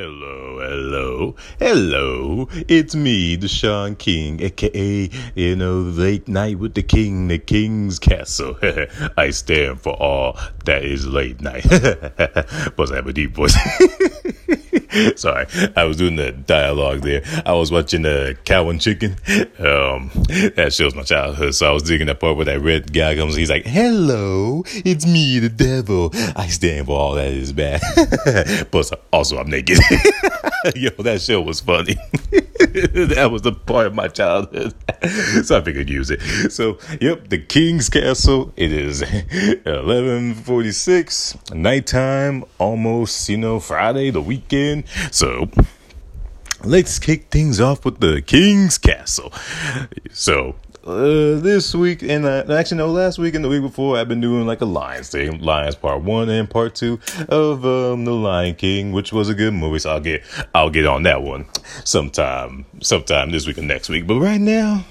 Hello, hello, hello. It's me, the Sean King, aka, you know, late night with the king, the king's castle. I stand for all that is late night. Plus, I have a deep voice. Sorry, I was doing the dialogue there. I was watching the Cow and Chicken. Um, that shows my childhood, so I was digging that part where that red guy comes. He's like, "Hello, it's me, the devil. I stand for all that is bad." Plus, also, I'm naked. Yo, that show was funny. that was the part of my childhood. so I figured use it. So, yep, the King's Castle. It is 11:46, nighttime, almost, you know, Friday, the weekend. So, let's kick things off with the King's Castle. So, uh, this week and uh, actually no last week and the week before I've been doing like a Lions thing, Lions Part One and Part Two of um, the Lion King, which was a good movie. So I'll get I'll get on that one sometime sometime this week or next week. But right now,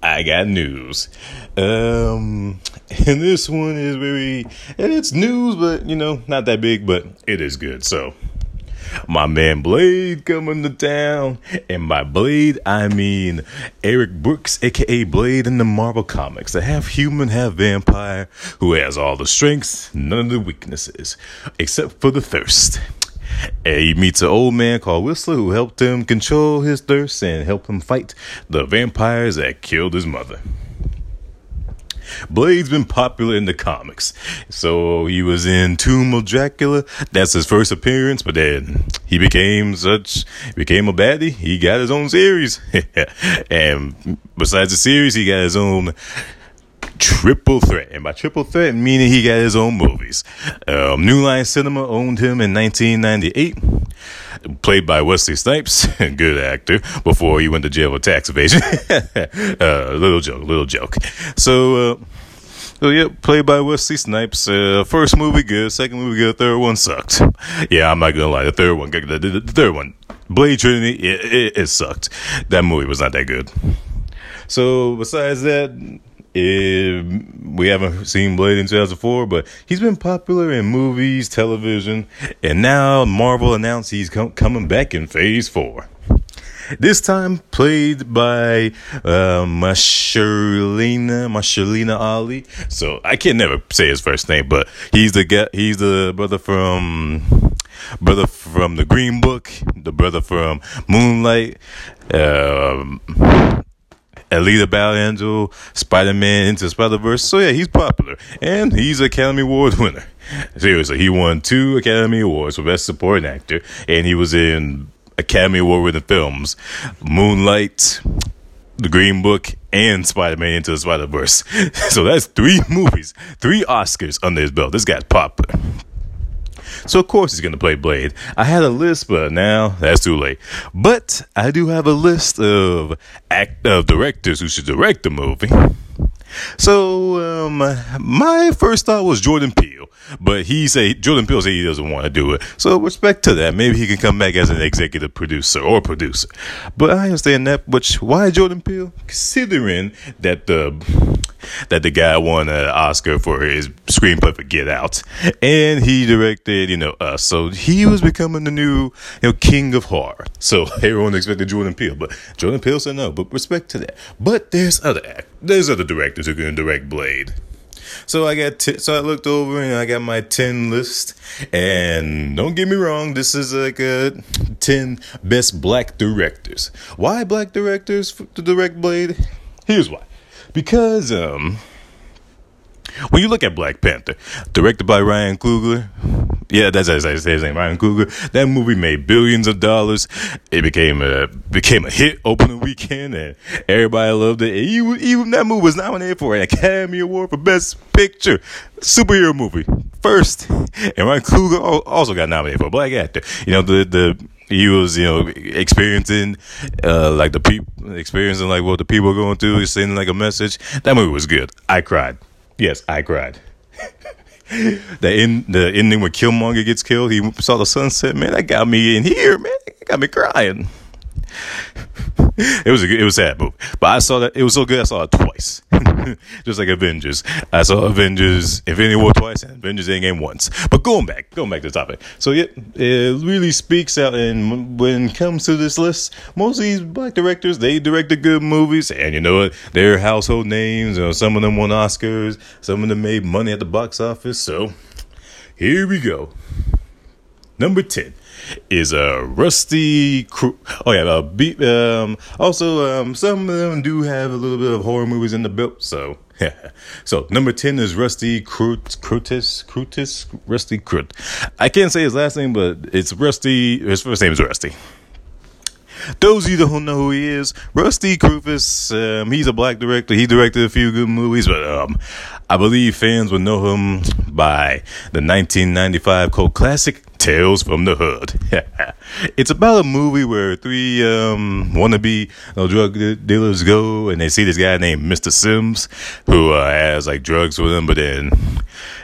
I got news. Um, and this one is very it's news, but you know not that big, but it is good. So my man Blade coming to town. And by Blade, I mean Eric Brooks, aka Blade in the Marvel Comics, a half human, half vampire who has all the strengths, none of the weaknesses, except for the thirst. And he meets an old man called Whistler who helped him control his thirst and help him fight the vampires that killed his mother. Blade's been popular in the comics. So he was in Tomb of Dracula. That's his first appearance, but then he became such, became a baddie. He got his own series. and besides the series, he got his own triple threat. And by triple threat, meaning he got his own movies. Um, New Line Cinema owned him in 1998 played by Wesley Snipes, good actor, before he went to jail for tax evasion. uh, little joke, little joke. So, uh, so yeah, played by Wesley Snipes. Uh, first movie good, second movie good, third one sucked. Yeah, I'm not gonna lie, the third one, the, the, the third one, Blade Trinity, it, it, it sucked. That movie was not that good. So besides that, it, we haven't seen Blade in 2004, but he's been popular in movies, television, and now Marvel announced he's com- coming back in Phase 4. This time played by uh, Mahershala Ali. So I can never say his first name, but he's the guy, he's the brother from brother from the Green Book, the brother from Moonlight. Um, Alita Battle Angel, Spider Man Into the Spider Verse. So yeah, he's popular and he's an Academy Award winner. Seriously, he won two Academy Awards for Best Supporting Actor, and he was in Academy Award winning films, Moonlight, The Green Book, and Spider Man Into the Spider Verse. So that's three movies, three Oscars under his belt. This guy's popular. So of course he's gonna play Blade. I had a list, but now that's too late. But I do have a list of act of directors who should direct the movie. So um, my first thought was Jordan Peele, but he said Jordan Peele said he doesn't want to do it. So respect to that. Maybe he can come back as an executive producer or producer. But I understand that. Which why Jordan Peele? Considering that the that the guy won an Oscar for his screenplay for Get Out, and he directed, you know, us. So he was becoming the new, you know, king of horror. So everyone expected Jordan Peele, but Jordan Peele said no. But respect to that. But there's other act, there's other directors who can direct Blade. So I got t- so I looked over and I got my 10 list and don't get me wrong this is like a 10 best black directors. Why black directors for the direct Blade? Here's why. Because um when you look at Black Panther, directed by Ryan Coogler, yeah, that's say his name, Ryan Coogler. That movie made billions of dollars. It became a became a hit opening weekend, and everybody loved it. Even, even that movie was nominated for an Academy Award for Best Picture, superhero movie first. And Ryan Coogler also got nominated for Black Actor. You know the the he was, you know, experiencing uh, like the people, experiencing like what the people are going through. Sending like a message. That movie was good. I cried. Yes, I cried. the in the ending when Killmonger gets killed, he saw the sunset. Man, that got me in here. Man, it got me crying. it was a it was sad movie, but I saw that it was so good. I saw it twice. just like Avengers. I saw Avengers Infinity War twice and Avengers Endgame once. But going back, going back to the topic. So yeah, it really speaks out. And when it comes to this list, most of these black directors they directed good movies, and you know what? They're household names. You know, some of them won Oscars, some of them made money at the box office. So here we go. Number ten is a rusty crew. Oh yeah, uh, be, um, also um, some of them do have a little bit of horror movies in the belt. So yeah. So number ten is Rusty Crut Crutis Crutis Rusty Crut. I can't say his last name, but it's Rusty. His first name is Rusty. Those of you don't know who he is, Rusty Krufus, um, he's a black director. He directed a few good movies, but um, I believe fans would know him by the 1995 cult classic Tales from the Hood. it's about a movie where three um, wannabe know, drug dealers go and they see this guy named Mr. Sims who uh, has like drugs with him, but then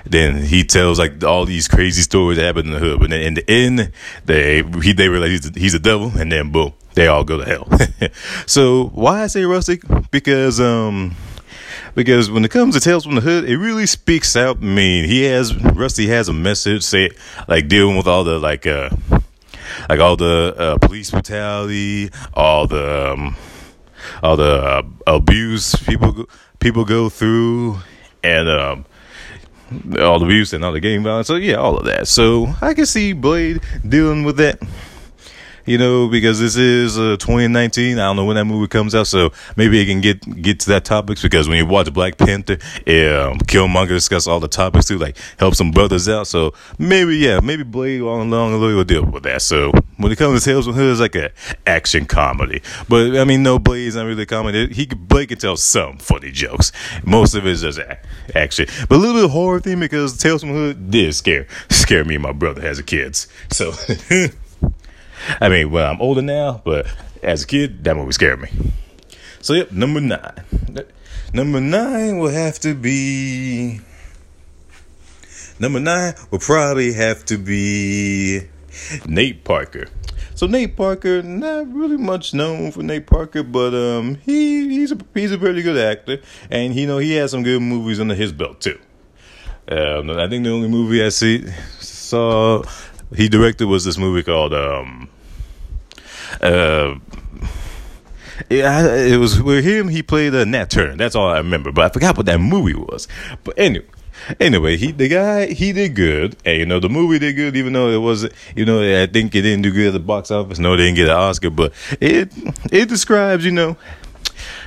then he tells like all these crazy stories that happen in the hood. But then in the end, they he they realize he's a, he's a devil, and then boom, they all go to hell. so why I say rustic? Because um because when it comes to Tales from the Hood, it really speaks out. I mean, he has Rusty has a message, say like dealing with all the like uh like all the uh, police brutality, all the um, all the uh, abuse people people go through, and um, all the abuse and all the gang violence. So yeah, all of that. So I can see Blade dealing with that you know, because this is uh, 2019. I don't know when that movie comes out, so maybe it can get get to that topics. Because when you watch Black Panther, um, Killmonger discuss all the topics too, like help some brothers out. So maybe yeah, maybe Blade all along the way will deal with that. So when it comes to Tales from Hood, it's like an action comedy. But I mean, no, Blade's not really a comedy. He Blade can tell some funny jokes. Most of it is just action, but a little bit of horror theme because Tales from Hood did scare scare me and my brother as a kids. So. I mean, well, I'm older now, but as a kid, that movie scared me. So, yep, number nine. Number nine will have to be. Number nine will probably have to be Nate Parker. So Nate Parker, not really much known for Nate Parker, but um, he he's a he's a pretty good actor, and you know he has some good movies under his belt too. Um, I think the only movie I see saw he directed was this movie called um, uh, yeah, it was with him. He played a Nat Turner. That's all I remember. But I forgot what that movie was. But anyway, anyway, he the guy he did good, and you know the movie did good, even though it wasn't. You know, I think it didn't do good at the box office. No, they didn't get an Oscar, but it it describes, you know,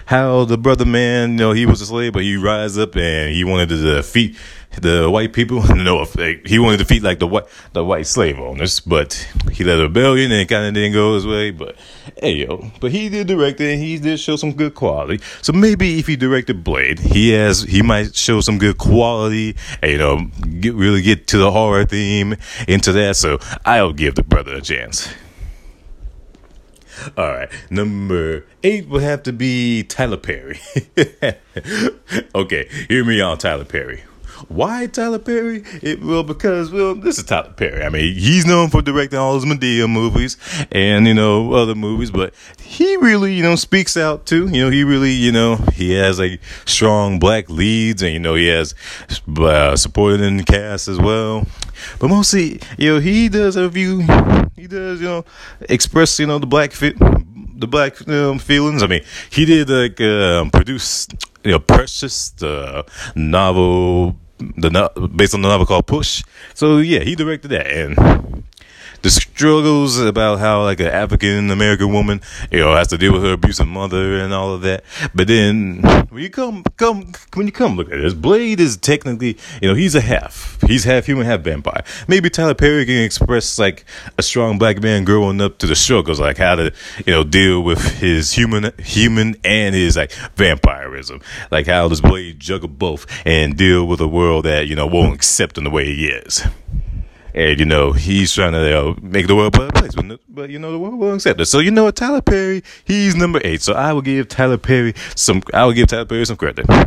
how the brother man, you know, he was a slave, but he rise up and he wanted to defeat the white people. No, he wanted to defeat like the white the white slave owners, but he led a rebellion and it kind of didn't go his way. But hey yo, but he did direct it and he did show some good quality. So maybe if he directed Blade, he has he might show some good quality. And, you know, get, really get to the horror theme into that. So I'll give the brother a chance. All right, number eight would have to be Tyler Perry. okay, hear me on Tyler Perry. Why Tyler Perry? It, well, because well, this is Tyler Perry. I mean, he's known for directing all those Madea movies and you know other movies, but he really you know speaks out too. You know, he really you know he has like strong black leads, and you know he has uh, supported in the cast as well. But mostly, you know, he does a few. He does you know express you know the black fit the black um, feelings. I mean, he did like um, produce, you know, Precious, the novel the based on the novel called Push. So yeah, he directed that, and the struggles about how like an African American woman, you know, has to deal with her abusive mother and all of that. But then when you come come when you come look at this, Blade is technically, you know, he's a half. He's half human, half vampire. Maybe Tyler Perry can express like a strong black man growing up to the struggles, like how to, you know, deal with his human human and his like vampirism. Like how does Blade juggle both and deal with a world that, you know, won't accept him the way he is and you know he's trying to make the world a better place, but, but you know the world will accept it. So you know what, Tyler Perry, he's number eight. So I will give Tyler Perry some. I will give Tyler Perry some credit. You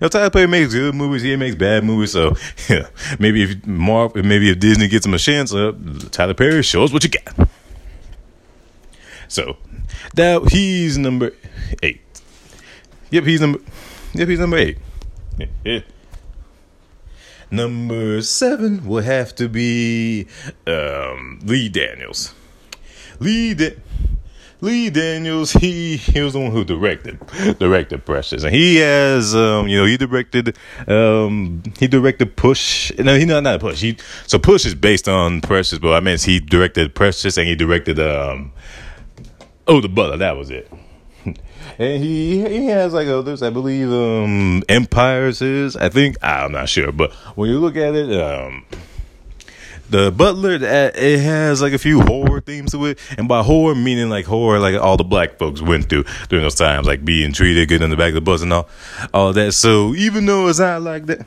know, Tyler Perry makes good movies. He makes bad movies. So yeah, maybe if Marv, maybe if Disney gets him a chance, uh, Tyler Perry shows what you got. So that he's number eight. Yep, he's number. Yep, he's number eight. Number seven will have to be um, Lee Daniels. Lee da- Lee Daniels, he he was the one who directed directed Precious, and he has um you know he directed um he directed Push. No, he not not Push. He so Push is based on Precious, but I mean he directed Precious and he directed um oh the Butler. That was it. And he he has like others, I believe. Um, Empires is, I think. I'm not sure, but when you look at it, um, the Butler it has like a few horror themes to it, and by horror meaning like horror like all the black folks went through during those times, like being treated good in the back of the bus and all, all that. So even though it's not like that,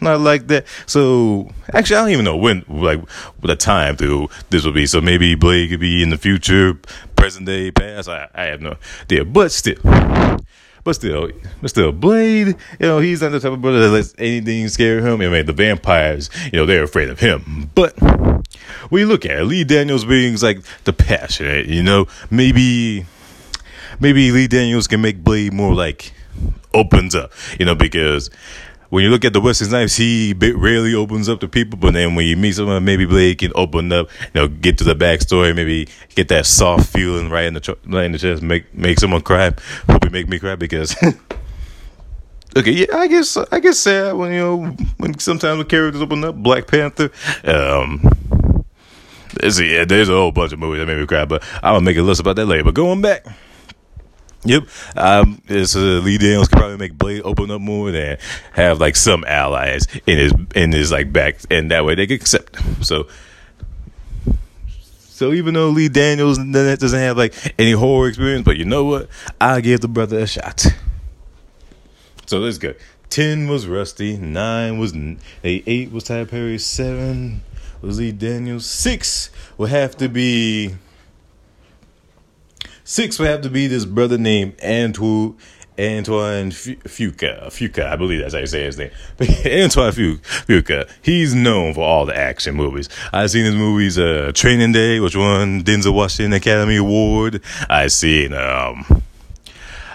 not like that. So actually, I don't even know when like the time through this will be. So maybe Blade could be in the future, present day, past. I, I have no idea, but still. But still, but still, Blade, you know, he's not the type of brother that lets anything scare him. I mean, the vampires, you know, they're afraid of him. But we look at it, Lee Daniels being like the passionate, you know, maybe, maybe Lee Daniels can make Blade more like opens up, you know, because when you look at the Wesley Snipes, he bit rarely opens up to people, but then when you meet someone, maybe Blade can open up, you know, get to the backstory, maybe get that soft feeling right in the right in the chest, make make someone cry. Hope he make me cry because. okay, yeah, I guess I guess sad when you know when sometimes the characters open up. Black Panther, um, there's a, yeah, there's a whole bunch of movies that made me cry, but I'm gonna make a list about that later. But going back. Yep. Um, Lee Daniels could probably make Blade open up more and have like some allies in his in his like back, and that way they could accept him. So, so even though Lee Daniels doesn't have like any horror experience, but you know what, I give the brother a shot. So let's go. Ten was Rusty. Nine was eight was Tyler Perry. Seven was Lee Daniels. Six would have to be Six would have to be this brother named Antoine Antoine Fuqua. Fuqua, I believe that's how you say his name. But Antoine Fuqua, he's known for all the action movies. I've seen his movies, uh, Training Day, which won Denzel Washington Academy Award. I've seen, um,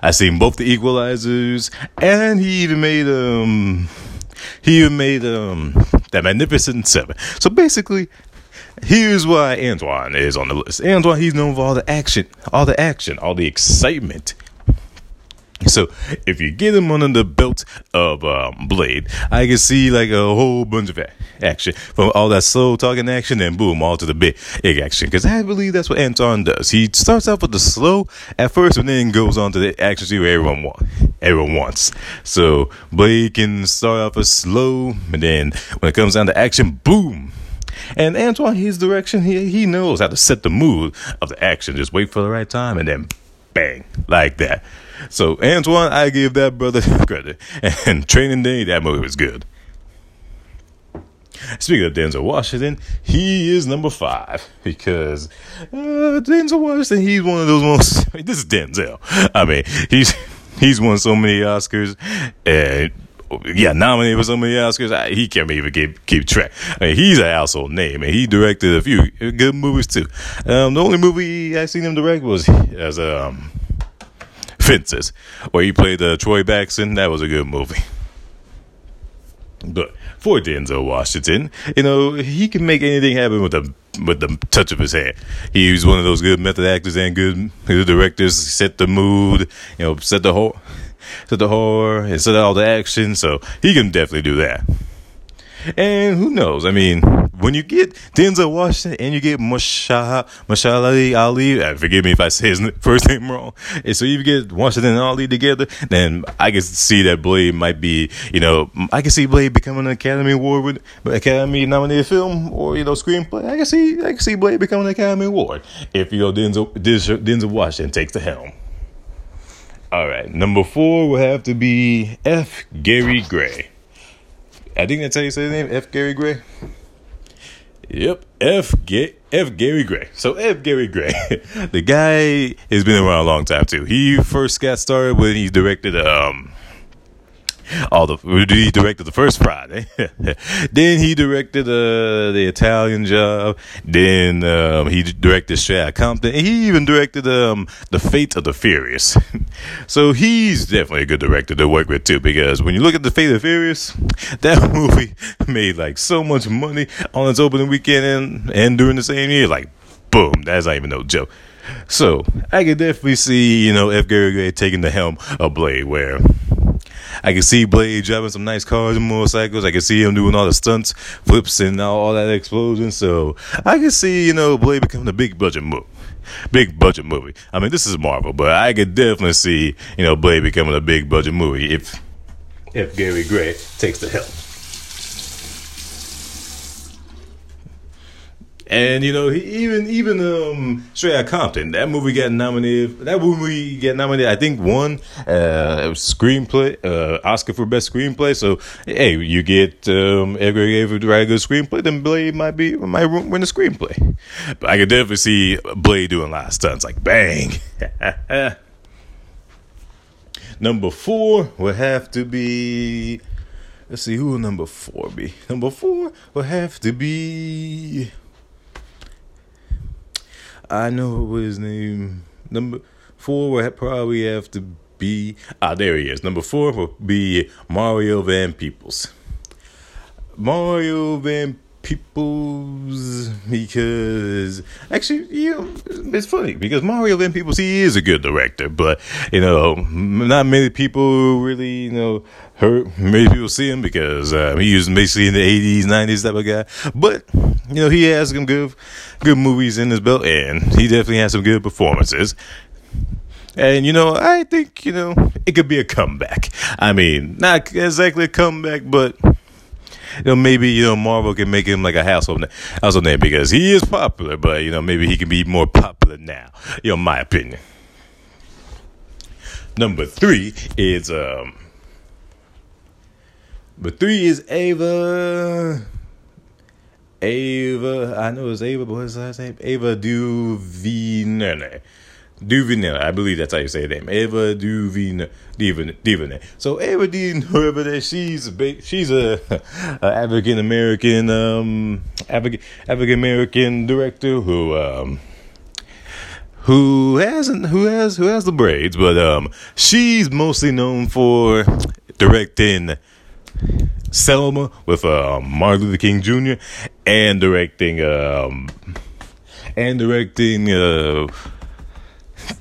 I've seen both the Equalizers, and he even made, um, he even made, um, that Magnificent Seven. So basically, Here's why Antoine is on the list. Antoine, he's known for all the action, all the action, all the excitement. So if you get him under the belt of um, Blade, I can see like a whole bunch of action from all that slow talking action and boom, all to the big action. Because I believe that's what Anton does. He starts off with the slow at first, and then goes on to the action scene where everyone wants. Everyone wants. So Blade can start off as slow, and then when it comes down to action, boom, and Antoine, his direction, he he knows how to set the mood of the action. Just wait for the right time and then bang, like that. So Antoine, I give that brother credit. And Training Day, that movie was good. Speaking of Denzel Washington, he is number five because uh, Denzel Washington, he's one of those most. I mean, this is Denzel. I mean, he's he's won so many Oscars, and yeah, nominated for so many Oscars. I, he can't even keep keep track. I mean, he's a household name, and he directed a few good movies too. Um, the only movie I seen him direct was as um, Fences, where he played uh, Troy Maxson. That was a good movie. But for Denzel Washington, you know, he can make anything happen with the with the touch of his hand. He's one of those good method actors and good, good directors. Set the mood, you know, set the whole to the horror and to all the action. So he can definitely do that. And who knows? I mean, when you get Denzel Washington and you get Mahershala Mahershala Ali, uh, forgive me if I say his first name wrong. And so you get Washington and Ali together, then I can see that Blade might be, you know, I can see Blade becoming an Academy Award with Academy nominated film or you know screenplay. I can see I can see Blade becoming an Academy Award if you know Denzel Denzel Washington takes the helm. All right, number four will have to be F. Gary Gray. I think that's how you say his name, F. Gary Gray. Yep, F. Gary Gray. So F. Gary Gray, the guy has been around a long time too. He first got started when he directed um all the he directed the first Friday. then he directed uh, the Italian Job. Then um, he directed Outta Compton. And he even directed um, the Fate of the Furious. so he's definitely a good director to work with too. Because when you look at the Fate of the Furious, that movie made like so much money on its opening weekend and, and during the same year. Like boom, that's not even no joke. So I can definitely see, you know, F. Gary Gray taking the helm of Blade, where I can see Blade driving some nice cars and motorcycles. I can see him doing all the stunts, flips, and all, that explosion. So I can see, you know, Blade becoming a big budget movie. Big budget movie. I mean, this is Marvel, but I could definitely see, you know, Blade becoming a big budget movie if if Gary Gray takes the helm. And you know, he, even even um, Straight Outta Compton, that movie got nominated. That movie got nominated. I think one uh, screenplay uh, Oscar for best screenplay. So hey, you get um, F. Gary Gray write a good screenplay, then Blade might be might win the screenplay. But I could definitely see Blade doing a lot of stunts, like bang. number four would have to be. Let's see who will number four be. Number four will have to be. I know what his name. Number four would probably have to be. Ah, there he is. Number four would be Mario Van Peebles. Mario Van Peebles because actually, you know, it's funny because Mario Van Peebles he is a good director, but you know, not many people really you know heard many people see him because uh, he was basically in the eighties, nineties type of guy. But you know, he has some good good movies in his belt, and he definitely has some good performances. And you know, I think you know it could be a comeback. I mean, not exactly a comeback, but you know, maybe you know Marvel can make him like a household household name because he is popular, but you know maybe he can be more popular now. You know, my opinion. Number three is um. But three is Ava. Ava, I know it's Ava, but what's her last name? Ava DuVernay. DuVernay, I believe that's how you say her name. Ava DuVernay. DuVernay. So Ava DuVernay, she's a she's a, a African American um African African American director who um who hasn't who has who has the braids, but um she's mostly known for directing Selma with uh, Martin Luther King Jr. and directing um, and directing uh,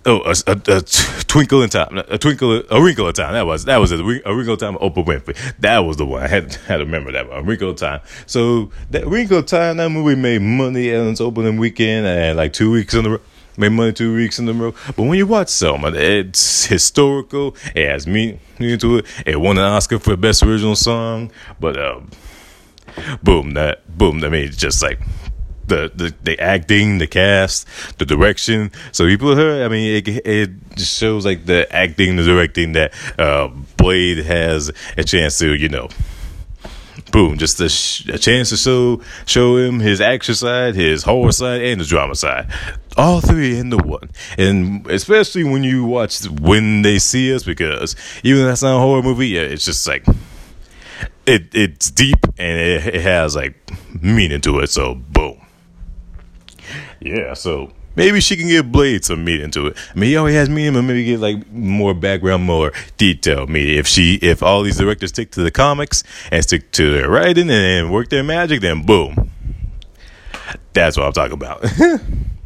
oh a, a, a, twinkle in time a twinkle a wrinkle in time that was that was a, a wrinkle in time Oprah Winfrey that was the one I had had to remember that one a wrinkle in time so that wrinkle in time that movie made money on its opening weekend and like two weeks in the row made money two weeks in a row. But when you watch Selma, it's historical. It has meaning to it. It won an Oscar for best original song. But um, boom, that boom. I mean, it's just like the, the the acting, the cast, the direction. So put her. I mean, it it shows like the acting, the directing that uh, Blade has a chance to, you know boom, just a, sh- a, chance to show show him his action side, his horror side, and the drama side. All three in the one, and especially when you watch when they see us, because even that's not a horror movie, yeah, it's just like it it's deep and it, it has like meaning to it. So boom, yeah. So Maybe she can give Blade some meat into it. I mean, he already has meat, but maybe get like more background, more detail. Maybe if she, if all these directors stick to the comics and stick to their writing and work their magic, then boom. That's what I'm talking about.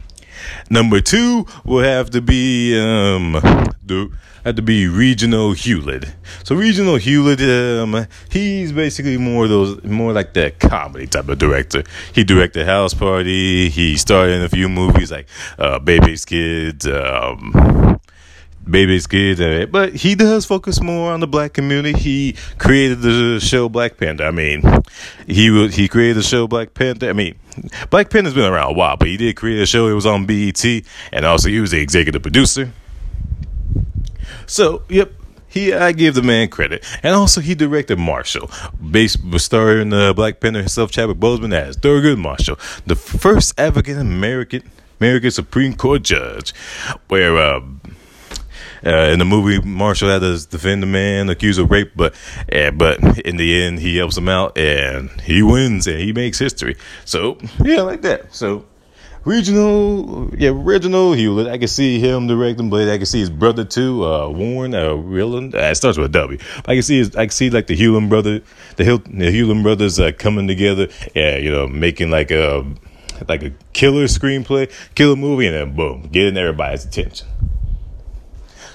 Number two will have to be um the had to be Reginald Hewlett. So Reginald Hewlett, um, he's basically more those, more like that comedy type of director. He directed House Party. He starred in a few movies like uh, Bebe's Kids. Um, Bebe's Kids, but he does focus more on the black community. He created the show Black Panther. I mean, he he created the show Black Panther. I mean, Black Panther's been around a while, but he did create a show. It was on BET, and also he was the executive producer. So, yep, he I give the man credit, and also he directed Marshall, based starring the Black Panther himself, Chadwick Boseman as Thurgood Marshall, the first African American American Supreme Court judge, where. Uh, Uh, in the movie, Marshall had to defend the man accused of rape, but uh, but in the end, he helps him out and he wins and he makes history. So yeah, like that. So regional, yeah, original Hewlett. I can see him directing, but I can see his brother too, uh, Warren, uh. Uh, it starts with W. I can see his, I can see like the Hewlett brother, the the Hewlett brothers uh, coming together. Yeah, you know, making like a like a killer screenplay, killer movie, and then boom, getting everybody's attention.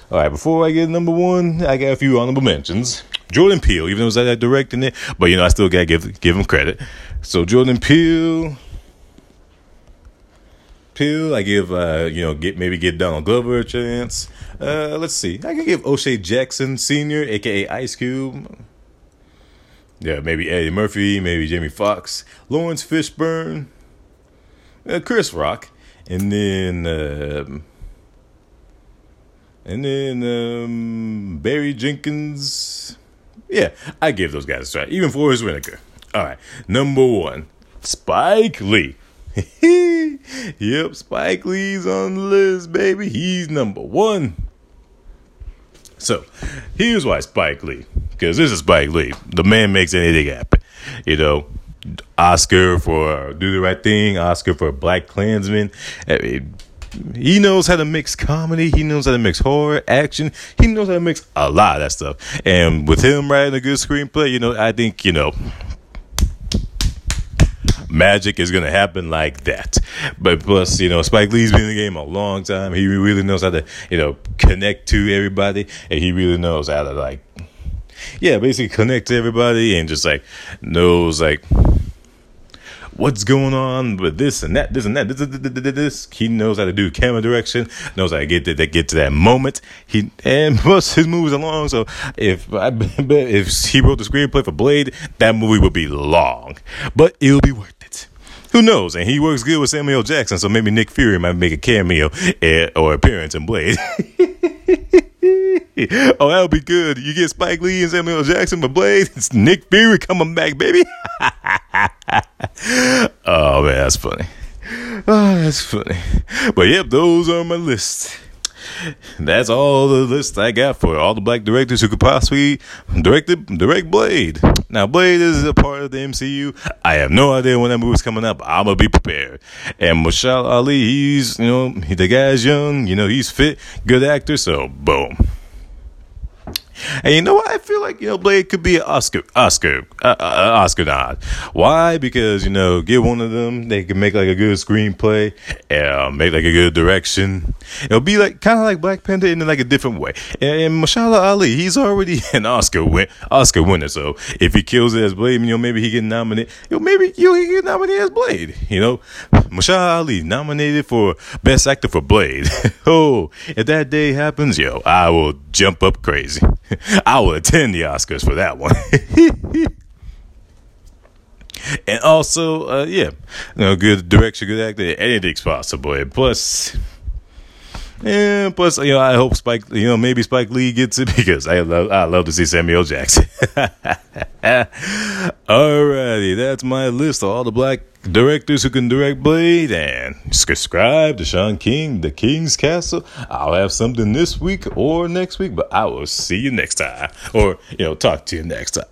All right, before I get number one, I got a few honorable mentions. Jordan Peele, even though I was directing it, but you know I still gotta give give him credit. So Jordan Peele, I give uh, you know get maybe get Donald Glover a chance. Uh, let's see, I can give O'Shea Jackson Senior, aka Ice Cube. Yeah, maybe Eddie Murphy, maybe Jamie Foxx, Laurence Fishburne, uh, Chris Rock, and then um, and then um, Barry Jenkins. Yeah, I give those guys a try. Even Forest Whitaker. All right, number one, Spike Lee. yep, Spike Lee's on the list, baby. He's number one. So, here's why Spike Lee. Because this is Spike Lee. The man makes anything happen. You know, Oscar for Do the Right Thing, Oscar for Black Klansman. I mean, he knows how to mix comedy. He knows how to mix horror, action. He knows how to mix a lot of that stuff. And with him writing a good screenplay, you know, I think, you know, magic is going to happen like that. But plus, you know, Spike Lee's been in the game a long time. He really knows how to, you know, connect to everybody. And he really knows how to, like, yeah, basically connect to everybody and just, like, knows, like, what's going on with this and that, this and that, this, this, this. He knows how to do camera direction, knows how to get to that, get to that moment. He and plus his movies are long. So if I if he wrote the screenplay for Blade, that movie would be long, but it'll be worth. Who knows? And he works good with Samuel Jackson, so maybe Nick Fury might make a cameo uh, or appearance in Blade. oh, that'll be good. You get Spike Lee and Samuel Jackson, but Blade, it's Nick Fury coming back, baby. oh man, that's funny. Oh, that's funny. But yep, those are my list. That's all the list I got for all the black directors who could possibly direct the, direct Blade. Now, Blade is a part of the MCU. I have no idea when that movie's coming up. I'm gonna be prepared. And Michelle Ali, he's you know the guy's young, you know he's fit, good actor. So boom. And you know what? I feel like you know Blade could be an Oscar, Oscar, uh, uh, Oscar nod. Why? Because you know, get one of them. They can make like a good screenplay, uh, make like a good direction. It'll be like kind of like Black Panther in like a different way. And, and Mahershala Ali, he's already an Oscar win, Oscar winner. So if he kills it as Blade, you know, maybe he get nominated. You know, maybe you he get nominated as Blade. You know, Mahershala Ali nominated for Best Actor for Blade. oh, if that day happens, yo, I will jump up crazy. I will attend the Oscars for that one. and also, uh, yeah, you know, good direction, good acting, anything's possible. And plus, yeah, plus, you know, I hope Spike, you know, maybe Spike Lee gets it because I love, I love to see Samuel Jackson. Alrighty, that's my list of all the black directors who can direct Blade and subscribe to Sean King, The King's Castle. I'll have something this week or next week, but I will see you next time. Or, you know, talk to you next time.